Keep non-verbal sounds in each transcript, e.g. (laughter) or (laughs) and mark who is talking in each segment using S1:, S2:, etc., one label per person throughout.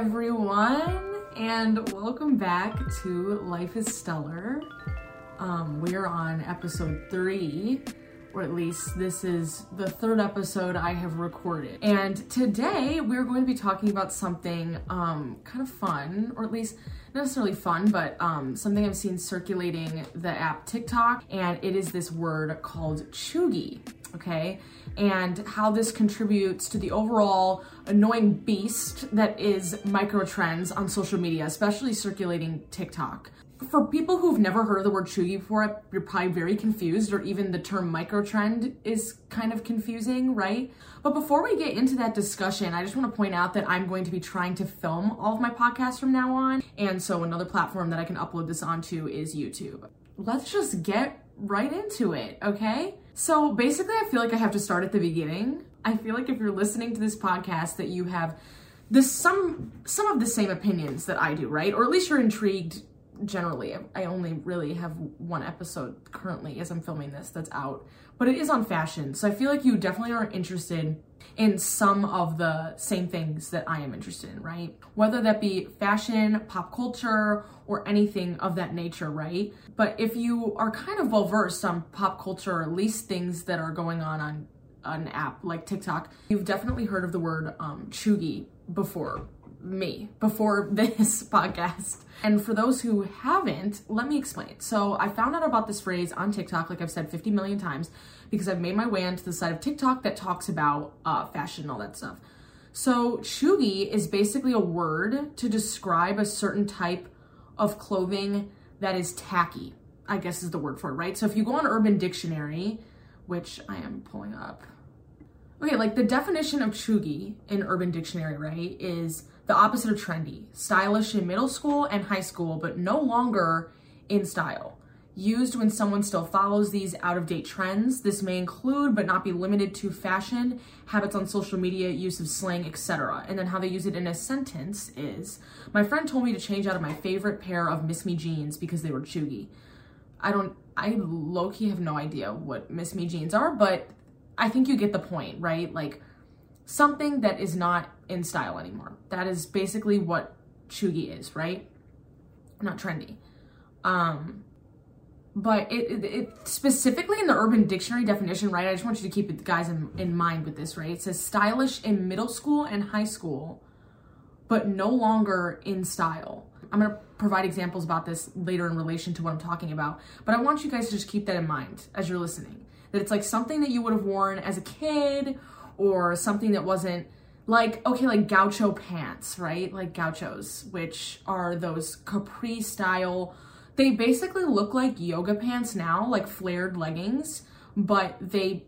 S1: everyone, and welcome back to Life is Stellar. Um, we're on episode three, or at least this is the third episode I have recorded. And today we're going to be talking about something um, kind of fun, or at least not necessarily fun, but um, something I've seen circulating the app TikTok, and it is this word called cheugy okay? And how this contributes to the overall annoying beast that is micro trends on social media, especially circulating TikTok. For people who've never heard of the word cheugy before, you're probably very confused, or even the term micro trend is kind of confusing, right? But before we get into that discussion, I just want to point out that I'm going to be trying to film all of my podcasts from now on. And so another platform that I can upload this onto is YouTube. Let's just get right into it, okay? So basically, I feel like I have to start at the beginning. I feel like if you're listening to this podcast, that you have the some some of the same opinions that I do, right? Or at least you're intrigued generally. I only really have one episode currently as I'm filming this that's out, but it is on fashion. So I feel like you definitely are interested in some of the same things that I am interested in, right? Whether that be fashion, pop culture, or anything of that nature, right? But if you are kind of well versed on pop culture, or at least things that are going on on an app like TikTok, you've definitely heard of the word um, cheugy before me, before (laughs) this podcast. And for those who haven't, let me explain. So I found out about this phrase on TikTok, like I've said 50 million times, because I've made my way onto the side of TikTok that talks about uh, fashion and all that stuff. So cheugy is basically a word to describe a certain type of clothing that is tacky, I guess is the word for it, right? So if you go on Urban Dictionary, which I am pulling up, okay, like the definition of cheugy in Urban Dictionary, right, is the opposite of trendy, stylish in middle school and high school, but no longer in style. Used when someone still follows these out of date trends. This may include, but not be limited to, fashion, habits on social media, use of slang, etc. And then how they use it in a sentence is My friend told me to change out of my favorite pair of Miss Me jeans because they were cheugy. I don't, I low key have no idea what Miss Me jeans are, but I think you get the point, right? Like, something that is not in style anymore. That is basically what cheugy is, right? Not trendy. Um, but it, it, it, specifically in the urban dictionary definition right i just want you to keep it guys in, in mind with this right it says stylish in middle school and high school but no longer in style i'm to provide examples about this later in relation to what i'm talking about but i want you guys to just keep that in mind as you're listening that it's like something that you would have worn as a kid or something that wasn't like okay like gaucho pants right like gauchos which are those capri style they basically look like yoga pants now like flared leggings but they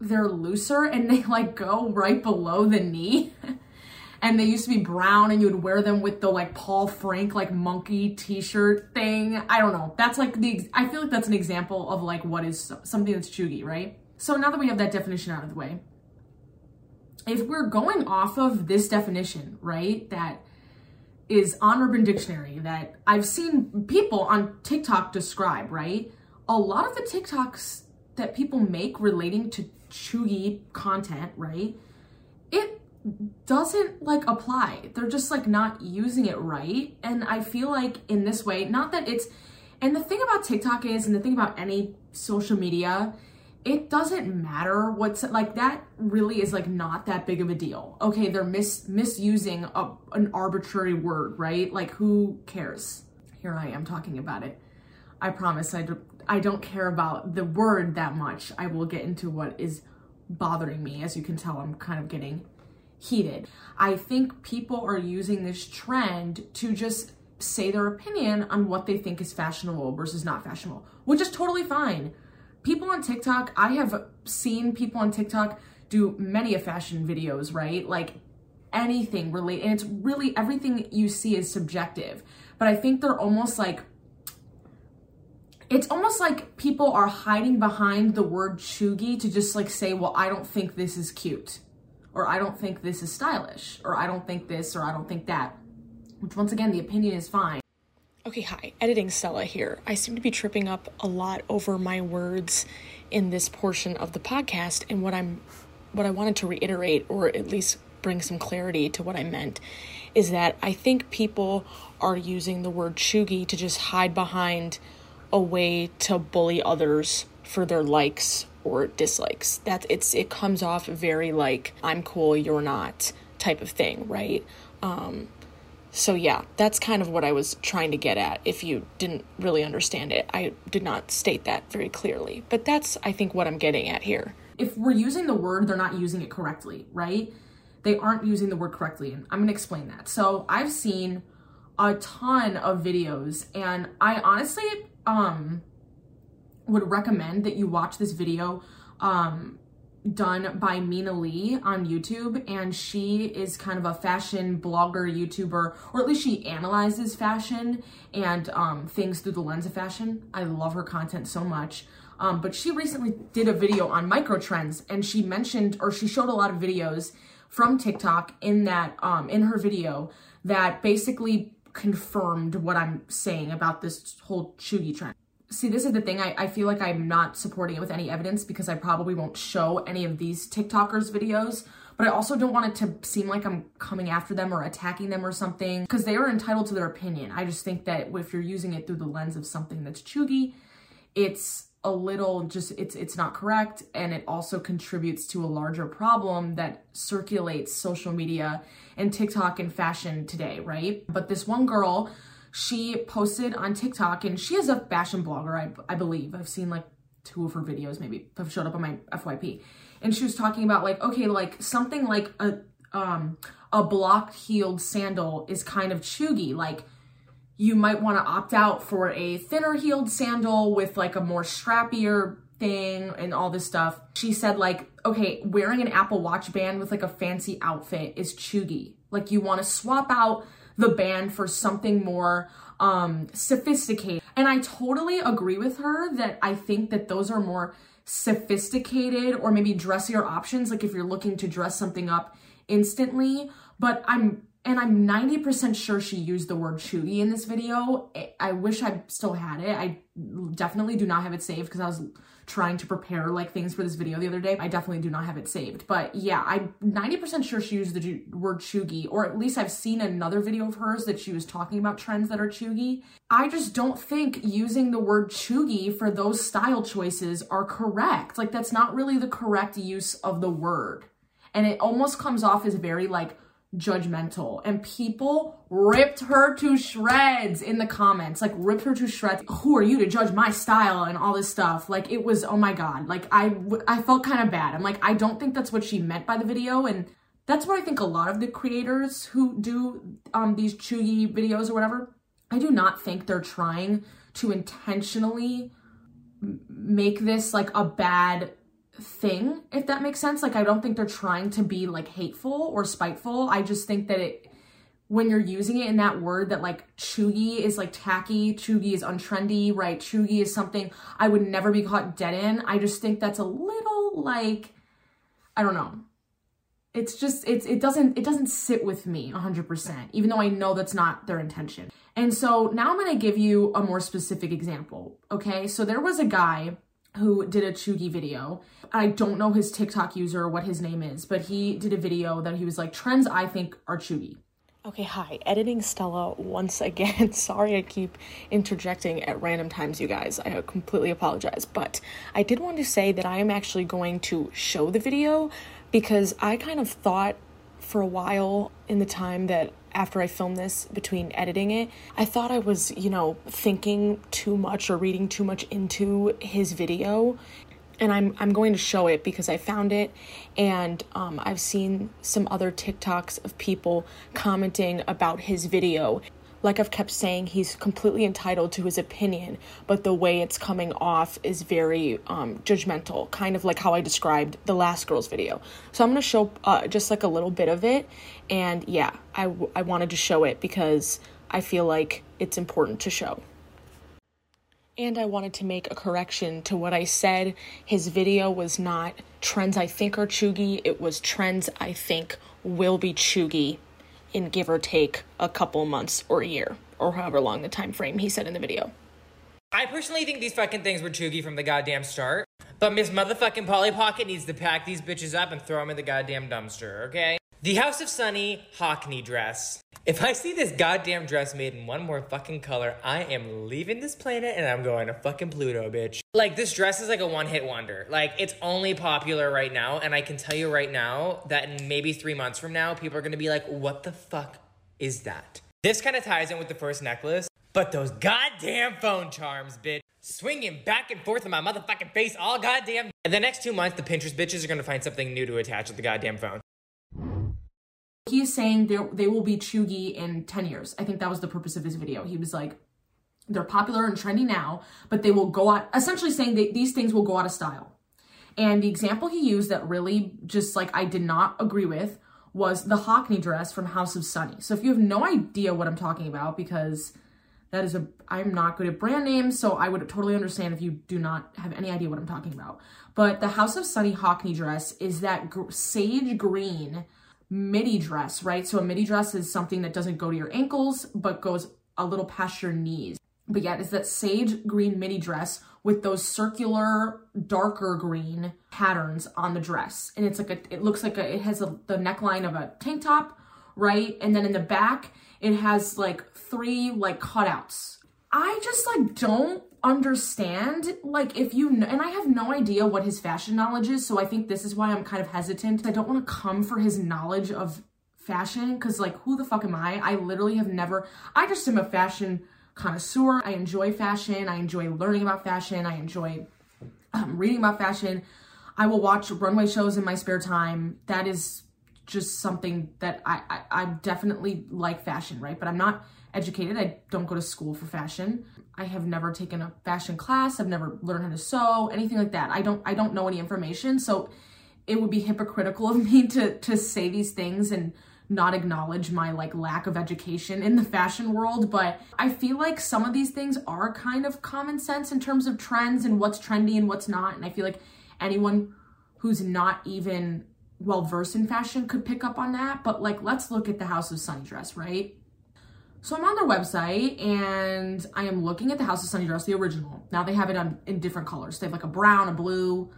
S1: they're looser and (laughs) they like go right below the knee (laughs) and they used to be brown and you would wear them with the like Paul Frank like monkey t-shirt thing. I don't know. That's like the I feel like that's an example of like what is something that's cheugy, right? So now that we have that definition out of the way, if we're going off of this definition, right, that is on Urban Dictionary that I've seen people on TikTok describe, right? A lot of the TikToks that people make relating to cheugy content, right? It doesn't like apply. They're just like not using it right. And I feel like in this way, not that it's, and the thing about TikTok is, and the thing about any social media it doesn't matter what's like that really is like not that big of a deal. Okay they're mis misusing a, an arbitrary word right? Like who cares? Here i am talking about it. I promise i, do, I don't care about the word that much. I will get into what is bothering me. As you can tell i'm kind of getting heated. I think people are using this trend to just say their opinion on what they think is fashionable versus not fashionable which is totally fine people on TikTok, I have seen people on TikTok do many of fashion videos, right? Like anything related, and it's really everything you see is subjective. But I think they're almost like it's almost like people are hiding behind the word cheugy to just like say, well, I don't think this is cute, or I don't think this is stylish, or I don't think this, or I don't think that. Which once again, the opinion is fine.
S2: Okay, hi, editing Stella here. I seem to be tripping up a lot over my words in this portion of the podcast, and what I'm what I wanted to reiterate or at least bring some clarity to what I meant is that I think people are using the word cheugy to just hide behind a way to bully others for their likes or dislikes. That it's it comes off very like I'm cool, you're not type of thing, right? Um, so yeah, that's kind of what I was trying to get at. If you didn't really understand it, I did not state that very clearly. But that's I think what I'm getting at here.
S1: If we're using the word, they're not using it correctly, right? They aren't using the word correctly, and I'm gonna explain that. So I've seen a ton of videos, and I honestly um would recommend that you watch this video um, done by Mina Le on YouTube. And she is kind of a fashion blogger, YouTuber, or at least she analyzes fashion and um, things through the lens of fashion. I love her content so much. Um, but she recently did a video on micro trends and she mentioned or she showed a lot of videos from TikTok in that um, in her video that basically confirmed what I'm saying about this whole cheugy trend see, this is the thing. I, I feel like I'm not supporting it with any evidence because I probably won't show any of these TikTokers videos. But I also don't want it to seem like I'm coming after them or attacking them or something because they are entitled to their opinion. I just think that if you're using it through the lens of something that's cheugy, it's a little just it's it's not correct and it also contributes to a larger problem that circulates social media and TikTok and fashion today, right? But this one girl she posted on TikTok and she is a fashion blogger, I, I believe. I've seen like two of her videos maybe have showed up on my FYP. And she was talking about like, okay, like something like a um a blocked heeled sandal is kind of cheugy. Like you might want to opt out for a thinner heeled sandal with like a more strappier thing and all this stuff. She said like, okay, wearing an Apple Watch band with like a fancy outfit is cheugy. Like you want to swap out the band for something more um, sophisticated. And I totally agree with her that I think that those are more sophisticated or maybe dressier options. Like if you're looking to dress something up instantly, but I'm and I'm 90% sure she used the word cheugy in this video. I wish I still had it. I definitely do not have it saved because I was trying to prepare like things for this video the other day. I definitely do not have it saved. But yeah, I'm 90% sure she used the word cheugy, or at least I've seen another video of hers that she was talking about trends that are cheugy. I just don't think using the word cheugy for those style choices are correct. Like that's not really the correct use of the word. And it almost comes off as very like judgmental. And people ripped her to shreds in the comments like ripped her to shreds. Who are you to judge my style and all this stuff? Like it was oh my god. Like i i felt kind of bad. I'm like i don't think that's what she meant by the video and that's what i think a lot of the creators who do um these cheugy videos or whatever i do not think they're trying to intentionally make this like a bad thing, if that makes sense. Like, I don't think they're trying to be like hateful or spiteful. I just think that it, when you're using it in that word that like cheugy is like tacky, cheugy is untrendy, right? Cheugy is something I would never be caught dead in. I just think that's a little like, I don't know. It's just, it's, it doesn't, it doesn't sit with me 100%, even though I know that's not their intention. And so now I'm going to give you a more specific example. Okay. So there was a guy who did a cheugy video. I don't know his TikTok user or what his name is, but he did a video that he was like, trends I think are cheugy.
S2: Okay, hi, editing Stella once again. (laughs) Sorry I keep interjecting at random times, you guys. I completely apologize. But I did want to say that I am actually going to show the video because I kind of thought for a while in the time that after I filmed this between editing it, I thought I was, you know, thinking too much or reading too much into his video. And I'm I'm going to show it because I found it and um, I've seen some other TikToks of people commenting about his video like I've kept saying, he's completely entitled to his opinion, but the way it's coming off is very um, judgmental, kind of like how I described the last girl's video. So I'm gonna show uh, just like a little bit of it, and yeah, I, w- I wanted to show it because I feel like it's important to show. And I wanted to make a correction to what I said. His video was not trends I think are cheugy, it was trends I think will be cheugy in give or take a couple months or a year or however long the time frame he said in the video.
S3: I personally think these fucking things were cheugy from the goddamn start. But Miss Motherfucking Polly Pocket needs to pack these bitches up and throw them in the goddamn dumpster, okay? The House of Sunny Hockney dress. If I see this goddamn dress made in one more fucking color, I am leaving this planet and I'm going to fucking Pluto, bitch. Like, this dress is like a one hit wonder. Like, it's only popular right now, and I can tell you right now that in maybe three months from now, people are gonna be like, what the fuck is that? This kind of ties in with the first necklace, but those goddamn phone charms, bitch. Swinging back and forth in my motherfucking face all goddamn. In the next two months, the Pinterest bitches are gonna find something new to attach with the goddamn phone.
S1: He is saying they they will be cheugy in 10 years. I think that was the purpose of his video. He was like, they're popular and trendy now, but they will go out, essentially saying that these things will go out of style. And the example he used that really just like I did not agree with was the Hockney dress from House of Sunny. So if you have no idea what I'm talking about, because that is a, I'm not good at brand names, so I would totally understand if you do not have any idea what I'm talking about. But the House of Sunny Hockney dress is that gr- sage green midi dress, right? So a midi dress is something that doesn't go to your ankles, but goes a little past your knees. But yet it's that sage green midi dress with those circular darker green patterns on the dress. And it's like a, it looks like a, it has a, the neckline of a tank top, right? And then in the back, it has like three like cutouts. I just like don't understand like if you and I have no idea what his fashion knowledge is, so I think this is why I'm kind of hesitant. I don't want to come for his knowledge of fashion because like who the fuck am I? I literally have never I just am a fashion connoisseur. I enjoy fashion. I enjoy learning about fashion. I enjoy um, reading about fashion. I will watch runway shows in my spare time. That is just something that I, I, I definitely like fashion, right? But I'm not educated. I don't go to school for fashion. I have never taken a fashion class. I've never learned how to sew, anything like that. I don't I don't know any information. So it would be hypocritical of (laughs) me to to say these things and not acknowledge my like lack of education in the fashion world, but I feel like some of these things are kind of common sense in terms of trends and what's trendy and what's not. And I feel like anyone who's not even well versed in fashion could pick up on that. But like, let's look at the House of Sundress, right? So I'm on their website and I am looking at the House of Sunny dress, the original. Now they have it on, in different colors. They have like a brown, a blue.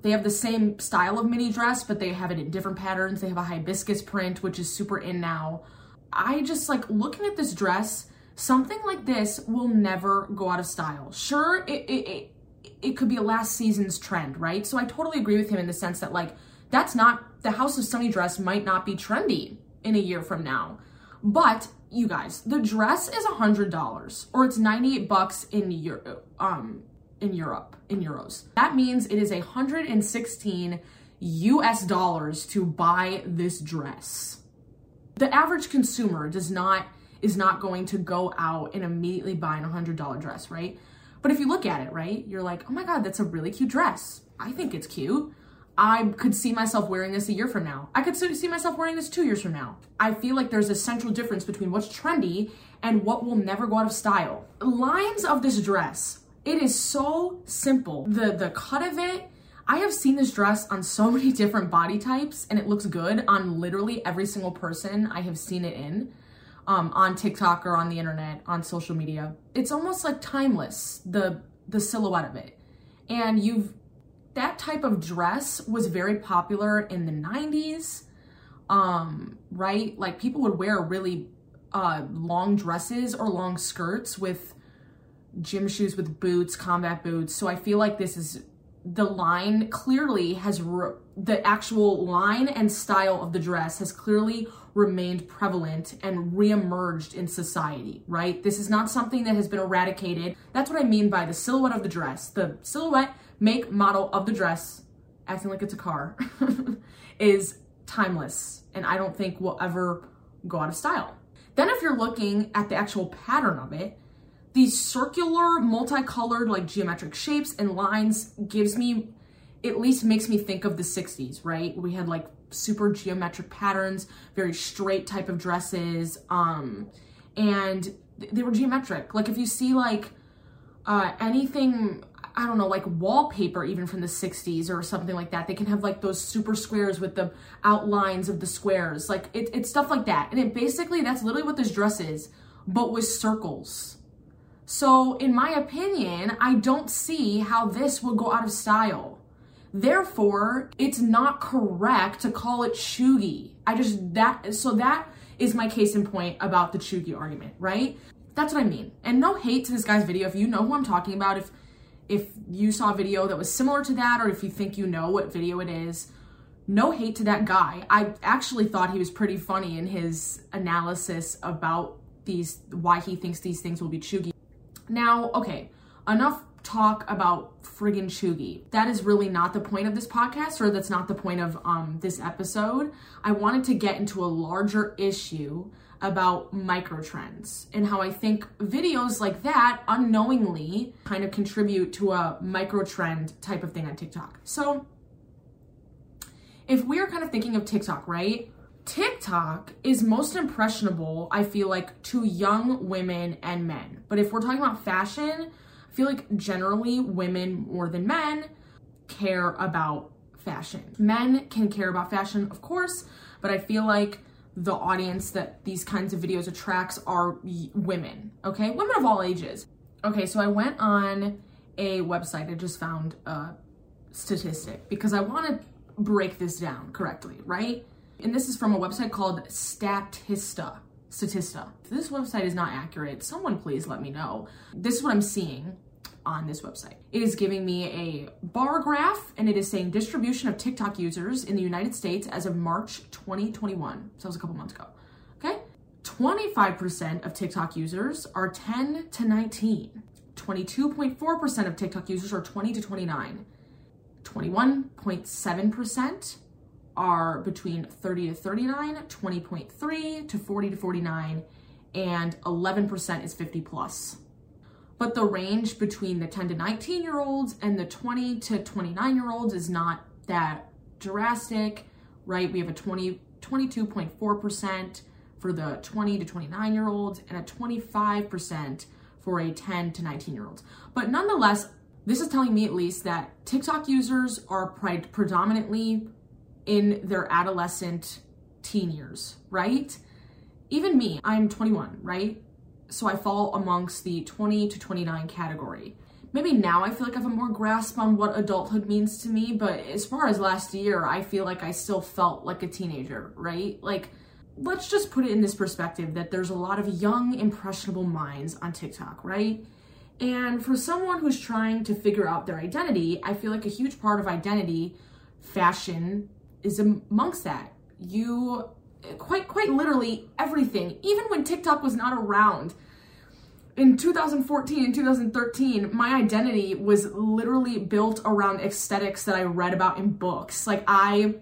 S1: They have the same style of mini dress, but they have it in different patterns. They have a hibiscus print, which is super in now. I just like looking at this dress, something like this will never go out of style. Sure, it, it, it, it could be a last season's trend, right? So I totally agree with him in the sense that like, that's not, the House of Sunny dress might not be trendy in a year from now. But you guys, the dress is a hundred dollars or it's 98 bucks in Euro, um, in Europe, in euros. That means it is a 116 US dollars to buy this dress. The average consumer does not, is not going to go out and immediately buy an $100 dress, right? But if you look at it, right, you're like, oh my God, that's a really cute dress. I think it's cute. I could see myself wearing this a year from now. I could see myself wearing this two years from now. I feel like there's a central difference between what's trendy and what will never go out of style. Lines of this dress. It is so simple. The the cut of it, I have seen this dress on so (laughs) many different body types and it looks good on literally every single person I have seen it in. Um, on TikTok or on the internet, on social media. It's almost like timeless, the the silhouette of it. And you've that type of dress was very popular in the 90s um right like people would wear really uh long dresses or long skirts with gym shoes with boots combat boots so i feel like this is the line clearly has re- the actual line and style of the dress has clearly remained prevalent and reemerged in society, right? This is not something that has been eradicated. That's what I mean by the silhouette of the dress. The silhouette make model of the dress, acting like it's a car, (laughs) is timeless and I don't think will ever go out of style. Then if you're looking at the actual pattern of it, these circular, multicolored, like geometric shapes and lines gives me, at least makes me think of the 60s, right? We had like super geometric patterns, very straight type of dresses, um, and they were geometric. Like if you see like uh, anything I don't know, like wallpaper even from the 60s or something like that. They can have like those super squares with the outlines of the squares. Like it, it's stuff like that. And it basically, that's literally what this dress is, but with circles. So in my opinion, I don't see how this will go out of style. Therefore, it's not correct to call it cheugy. I just, that, so that is my case in point about the cheugy argument, right? That's what I mean. And no hate to this guy's video. If you know who I'm talking about, if, if you saw a video that was similar to that, or if you think you know what video it is, no hate to that guy. I actually thought he was pretty funny in his analysis about these, why he thinks these things will be cheugy. Now, okay, enough talk about friggin' cheugy. That is really not the point of this podcast, or that's not the point of um, this episode. I wanted to get into a larger issue about micro trends and how I think videos like that unknowingly kind of contribute to a micro trend type of thing on TikTok. So, if we're kind of thinking of TikTok, right? TikTok is most impressionable, I feel like, to young women and men. But if we're talking about fashion, I feel like generally women more than men care about fashion. Men can care about fashion, of course, but I feel like the audience that these kinds of videos attracts are women, okay? Women of all ages. Okay, so I went on a website, I just found a statistic because I want to break this down correctly, right? And this is from a website called Statista. Statista. If this website is not accurate, someone please let me know. This is what I'm seeing on this website. It is giving me a bar graph and it is saying distribution of TikTok users in the United States as of March 2021. So that was a couple months ago. Okay? 25% of TikTok users are 10 to 19. 22.4% of TikTok users are 20 to 29. 21.7% are between 30 to 39, 20.3 to 40 to 49, and 11% is 50 plus. But the range between the 10 to 19 year olds and the 20 to 29 year olds is not that drastic, right? We have a 20, 22.4% for the 20 to 29 year olds and a 25% for a 10 to 19 year olds. But nonetheless, this is telling me at least that TikTok users are predominantly in their adolescent teen years, right? Even me, I'm 21, right? So I fall amongst the 20 to 29 category. Maybe now I feel like I have a more grasp on what adulthood means to me, but as far as last year, I feel like I still felt like a teenager, right? Like, let's just put it in this perspective that there's a lot of young, impressionable minds on TikTok, right? And for someone who's trying to figure out their identity, I feel like a huge part of identity, fashion, is amongst that. You quite quite literally everything, even when TikTok was not around. In 2014 and 2013, my identity was literally built around aesthetics that I read about in books. Like I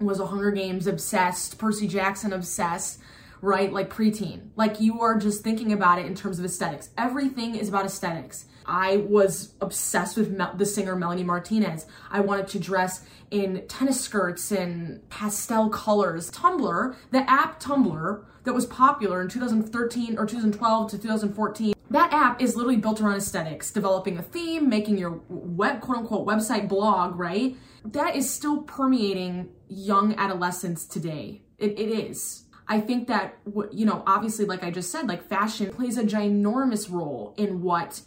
S1: was a Hunger Games obsessed, Percy Jackson obsessed, right? Like preteen. Like you are just thinking about it in terms of aesthetics. Everything is about aesthetics. I was obsessed with Mel- the singer Melanie Martinez. I wanted to dress in tennis skirts and pastel colors. Tumblr, the app Tumblr that was popular in 2013 or 2012 to 2014, that app is literally built around aesthetics, developing a theme, making your web quote unquote website blog, right? That is still permeating young adolescents today. It, it is. I think that, you know, obviously, like I just said, like fashion plays a ginormous role in what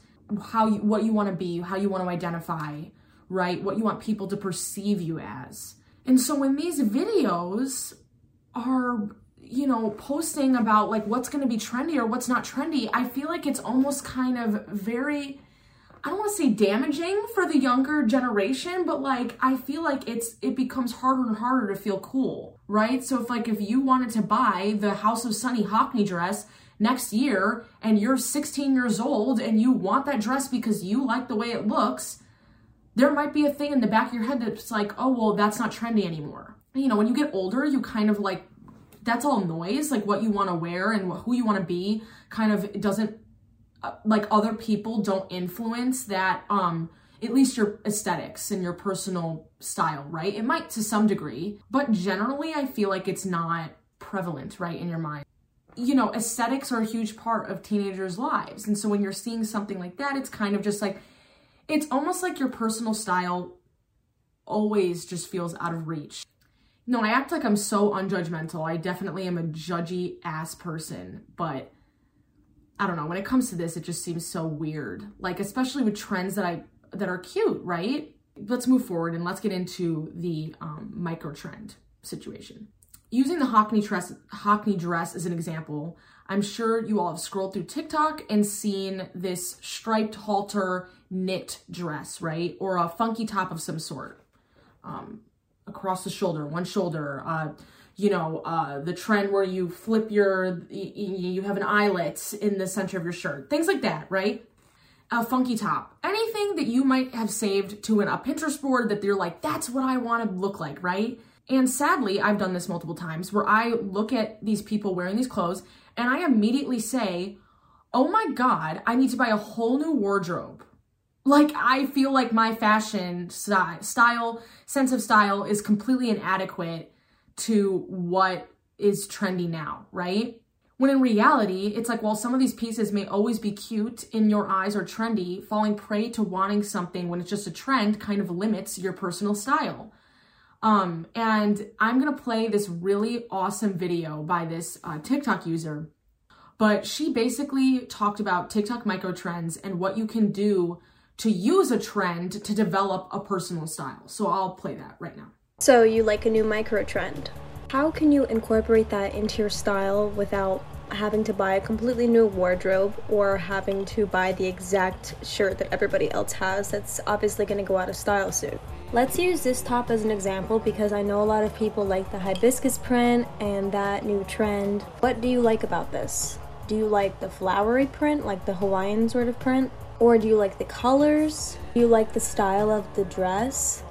S1: how you what you want to be, how you want to identify, right? What you want people to perceive you as. And so when these videos are you know, posting about like what's going to be trendy or what's not trendy, I feel like it's almost kind of very I don't want to say damaging for the younger generation, but like I feel like it's it becomes harder and harder to feel cool, right? So if like if you wanted to buy the House of Sunny Hockney dress next year and you're 16 years old and you want that dress because you like the way it looks, there might be a thing in the back of your head that's like, oh, well, that's not trendy anymore. You know, when you get older, you kind of like, that's all noise. Like what you want to wear and who you want to be kind of doesn't, uh, like other people don't influence that, um, at least your aesthetics and your personal style, right? It might to some degree, but generally I feel like it's not prevalent, right, in your mind you know, aesthetics are a huge part of teenagers' lives. And so when you're seeing something like that, it's kind of just like, it's almost like your personal style always just feels out of reach. No, I act like I'm so unjudgmental. I definitely am a judgy ass person, but I don't know. When it comes to this, it just seems so weird. Like, especially with trends that I, that are cute, right? let's move forward and let's get into the um, micro trend situation. Using the Hockney dress, Hockney dress as an example, I'm sure you all have scrolled through TikTok and seen this striped halter knit dress, right? Or a funky top of some sort. Um, across the shoulder, one shoulder, uh, you know, uh, the trend where you flip your, you have an eyelet in the center of your shirt, things like that, right? A funky top, anything that you might have saved to an, a Pinterest board that you're like, that's what I want to look like, right? And sadly, I've done this multiple times where I look at these people wearing these clothes and I immediately say, oh my God, I need to buy a whole new wardrobe. Like, I feel like my fashion style, sense of style is completely inadequate to what is trendy now, right? When in reality, it's like, well, some of these pieces may always be cute in your eyes or trendy, falling prey to wanting something when it's just a trend kind of limits your personal style. Um, and I'm gonna play this really awesome video by this uh, TikTok user. But she basically talked about TikTok micro trends and what you can do to use a trend to develop a personal style. So I'll play that right now.
S4: So you like a new micro trend. How can you incorporate that into your style without having to buy a completely new wardrobe or having to buy the exact shirt that everybody else has that's obviously going to go out of style soon? Let's use this top as an example because I know a lot of people like the hibiscus print and that new trend. What do you like about this? Do you like the flowery print, like the Hawaiian sort of print? Or do you like the colors? Do you like the style of the dress?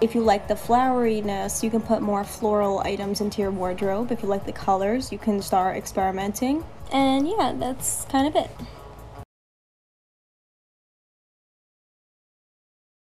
S4: If you like the floweriness, you can put more floral items into your wardrobe. If you like the colors, you can start experimenting. And yeah, that's kind of it.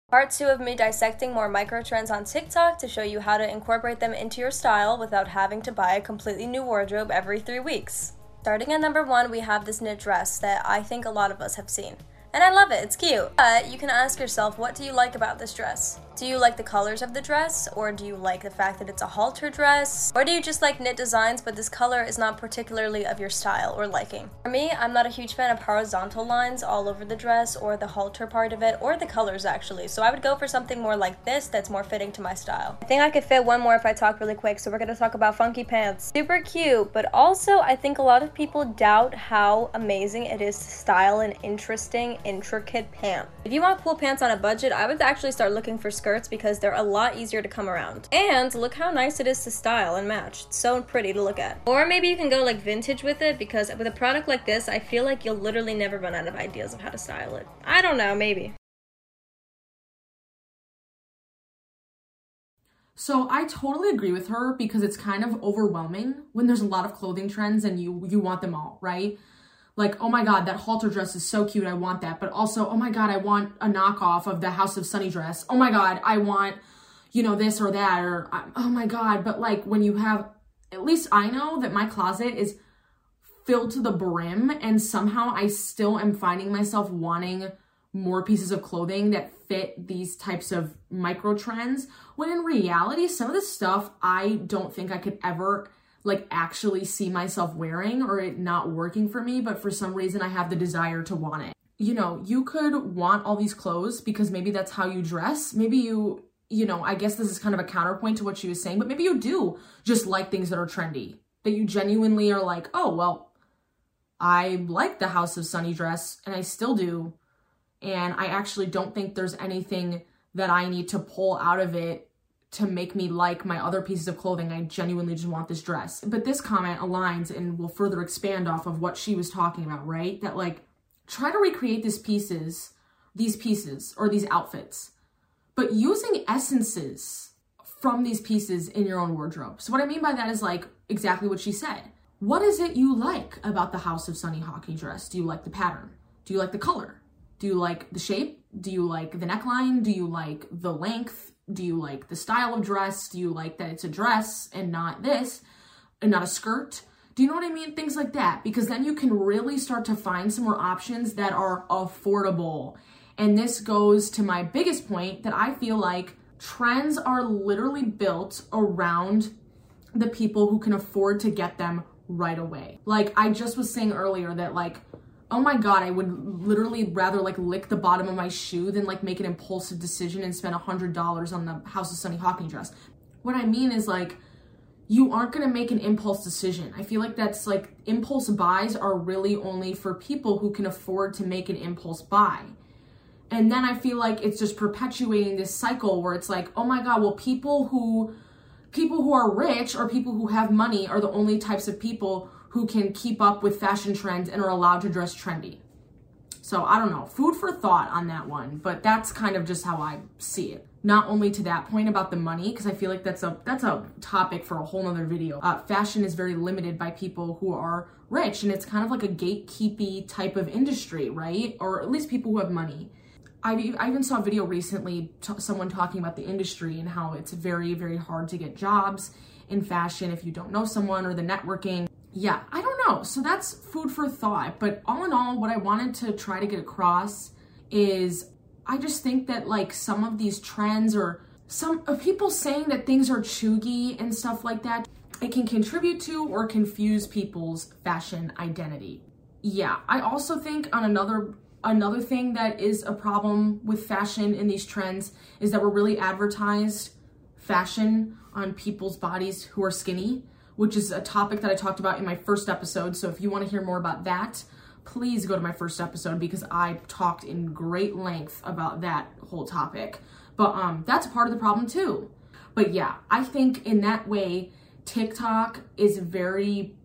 S4: Part 2 of me dissecting more micro trends on TikTok to show you how to incorporate them into your style without having to buy a completely new wardrobe every three weeks. Starting at number 1, we have this knit dress that I think a lot of us have seen. And I love it, it's cute. But you can ask yourself, what do you like about this dress? Do you like the colors of the dress? Or do you like the fact that it's a halter dress? Or do you just like knit designs but this color is not particularly of your style or liking? For me, I'm not a huge fan of horizontal lines all over the dress or the halter part of it or the colors actually. So I would go for something more like this that's more fitting to my style. I think I could fit one more if I talk really quick. So we're gonna talk about funky pants. Super cute, but also I think a lot of people doubt how amazing it is to style an interesting, intricate pant. If you want cool pants on a budget, I would actually start looking for skirts skirts because they're a lot easier to come around. And look how nice it is to style and match. It's so pretty to look at. Or maybe you can go like vintage with it because with a product like this, I feel like you'll literally never run out of ideas of how to style it. I don't know, maybe.
S1: So I totally agree with her because it's kind of overwhelming when there's a lot of clothing trends and you you want them all, right? Like, oh my God, that halter dress is so cute. I want that. But also, oh my God, I want a knockoff of the House of Sunny dress. Oh my God, I want, you know, this or that. Or, oh my God. But like when you have, at least I know that my closet is filled to the brim and somehow I still am finding myself wanting more pieces of clothing that fit these types of micro trends when in reality some of the stuff I don't think I could ever like actually see myself wearing or it not working for me, but for some reason I have the desire to want it. You know, you could want all these clothes because maybe that's how you dress. Maybe you, you know, I guess this is kind of a counterpoint to what she was saying, but maybe you do just like things that are trendy. That you genuinely are like, oh, well, I like the House of Sunny dress and I still do. And I actually don't think there's anything that I need to pull out of it to make me like my other pieces of clothing. I genuinely just want this dress. But this comment aligns and will further expand off of what she was talking about, right? That like try to recreate these pieces, these pieces or these outfits, but using essences from these pieces in your own wardrobe. So what I mean by that is like exactly what she said. What is it you like about the House of Sunny Hockney dress? Do you like the pattern? Do you like the color? Do you like the shape? Do you like the neckline? Do you like the length? Do you like the style of dress? Do you like that it's a dress and not this and not a skirt? Do you know what I mean? Things like that. Because then you can really start to find some more options that are affordable. And this goes to my biggest point that I feel like trends are literally built around the people who can afford to get them right away. Like I just was saying earlier that like oh my god, I would literally rather like lick the bottom of my shoe than like make an impulsive decision and spend a hundred dollars on the House of Sunny Hockney dress. What I mean is like you aren't gonna make an impulse decision. I feel like that's like impulse buys are really only for people who can afford to make an impulse buy. And then I feel like it's just perpetuating this cycle where it's like, oh my god, well people who people who are rich or people who have money are the only types of people who can keep up with fashion trends and are allowed to dress trendy. So I don't know, food for thought on that one, but that's kind of just how I see it. Not only to that point about the money, because I feel like that's a that's a topic for a whole nother video. Uh, fashion is very limited by people who are rich, and it's kind of like a gatekeepy type of industry, right? Or at least people who have money. I, I even saw a video recently, someone talking about the industry and how it's very, very hard to get jobs in fashion if you don't know someone or the networking. Yeah, I don't know. So that's food for thought. But all in all, what I wanted to try to get across is I just think that like some of these trends or some of people saying that things are cheugy and stuff like that, it can contribute to or confuse people's fashion identity. Yeah, I also think on another another thing that is a problem with fashion in these trends is that we're really advertised fashion on people's bodies who are skinny, which is a topic that I talked about in my first episode. So if you want to hear more about that, please go to my first episode because I talked in great length about that whole topic. But um that's part of the problem too. But yeah, I think in that way TikTok is very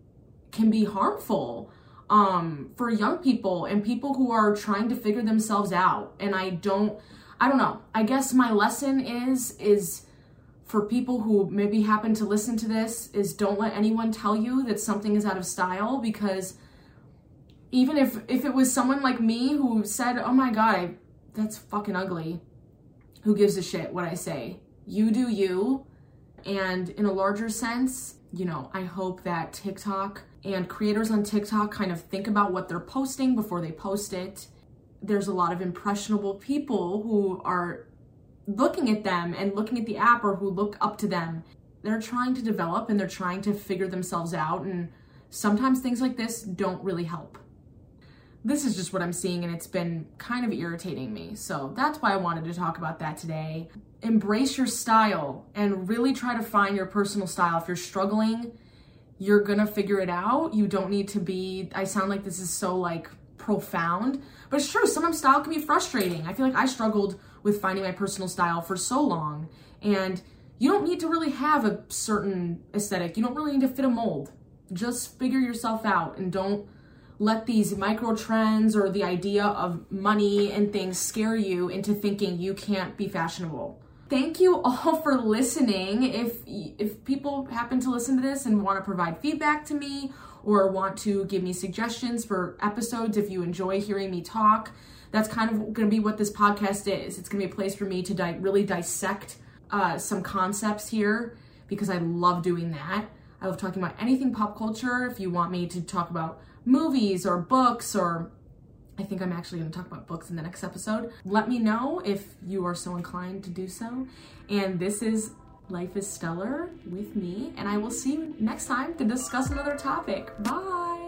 S1: can be harmful um for young people and people who are trying to figure themselves out and i don't i don't know i guess my lesson is is for people who maybe happen to listen to this is don't let anyone tell you that something is out of style because even if if it was someone like me who said oh my god I, that's fucking ugly who gives a shit what i say you do you and in a larger sense you know i hope that tiktok and creators on TikTok kind of think about what they're posting before they post it. There's a lot of impressionable people who are looking at them and looking at the app or who look up to them. They're trying to develop and they're trying to figure themselves out, and sometimes things like this don't really help. This is just what I'm seeing, and it's been kind of irritating me. So that's why I wanted to talk about that today. Embrace your style and really try to find your personal style. If you're struggling, you're gonna figure it out. You don't need to be, I sound like this is so like profound, but it's true. Sometimes style can be frustrating. I feel like I struggled with finding my personal style for so long. And you don't need to really have a certain aesthetic. You don't really need to fit a mold. Just figure yourself out and don't let these micro trends or the idea of money and things scare you into thinking you can't be fashionable thank you all (laughs) for listening. If if people happen to listen to this and want to provide feedback to me or want to give me suggestions for episodes if you enjoy hearing me talk, that's kind of going to be what this podcast is. It's going to be a place for me to di- really dissect uh, some concepts here because I love doing that. I love talking about anything pop culture. If you want me to talk about movies or books or I think I'm actually going to talk about books in the next episode. Let me know if you are so inclined to do so. And this is Life is Stellar with me, and I will see you next time to discuss another topic. Bye.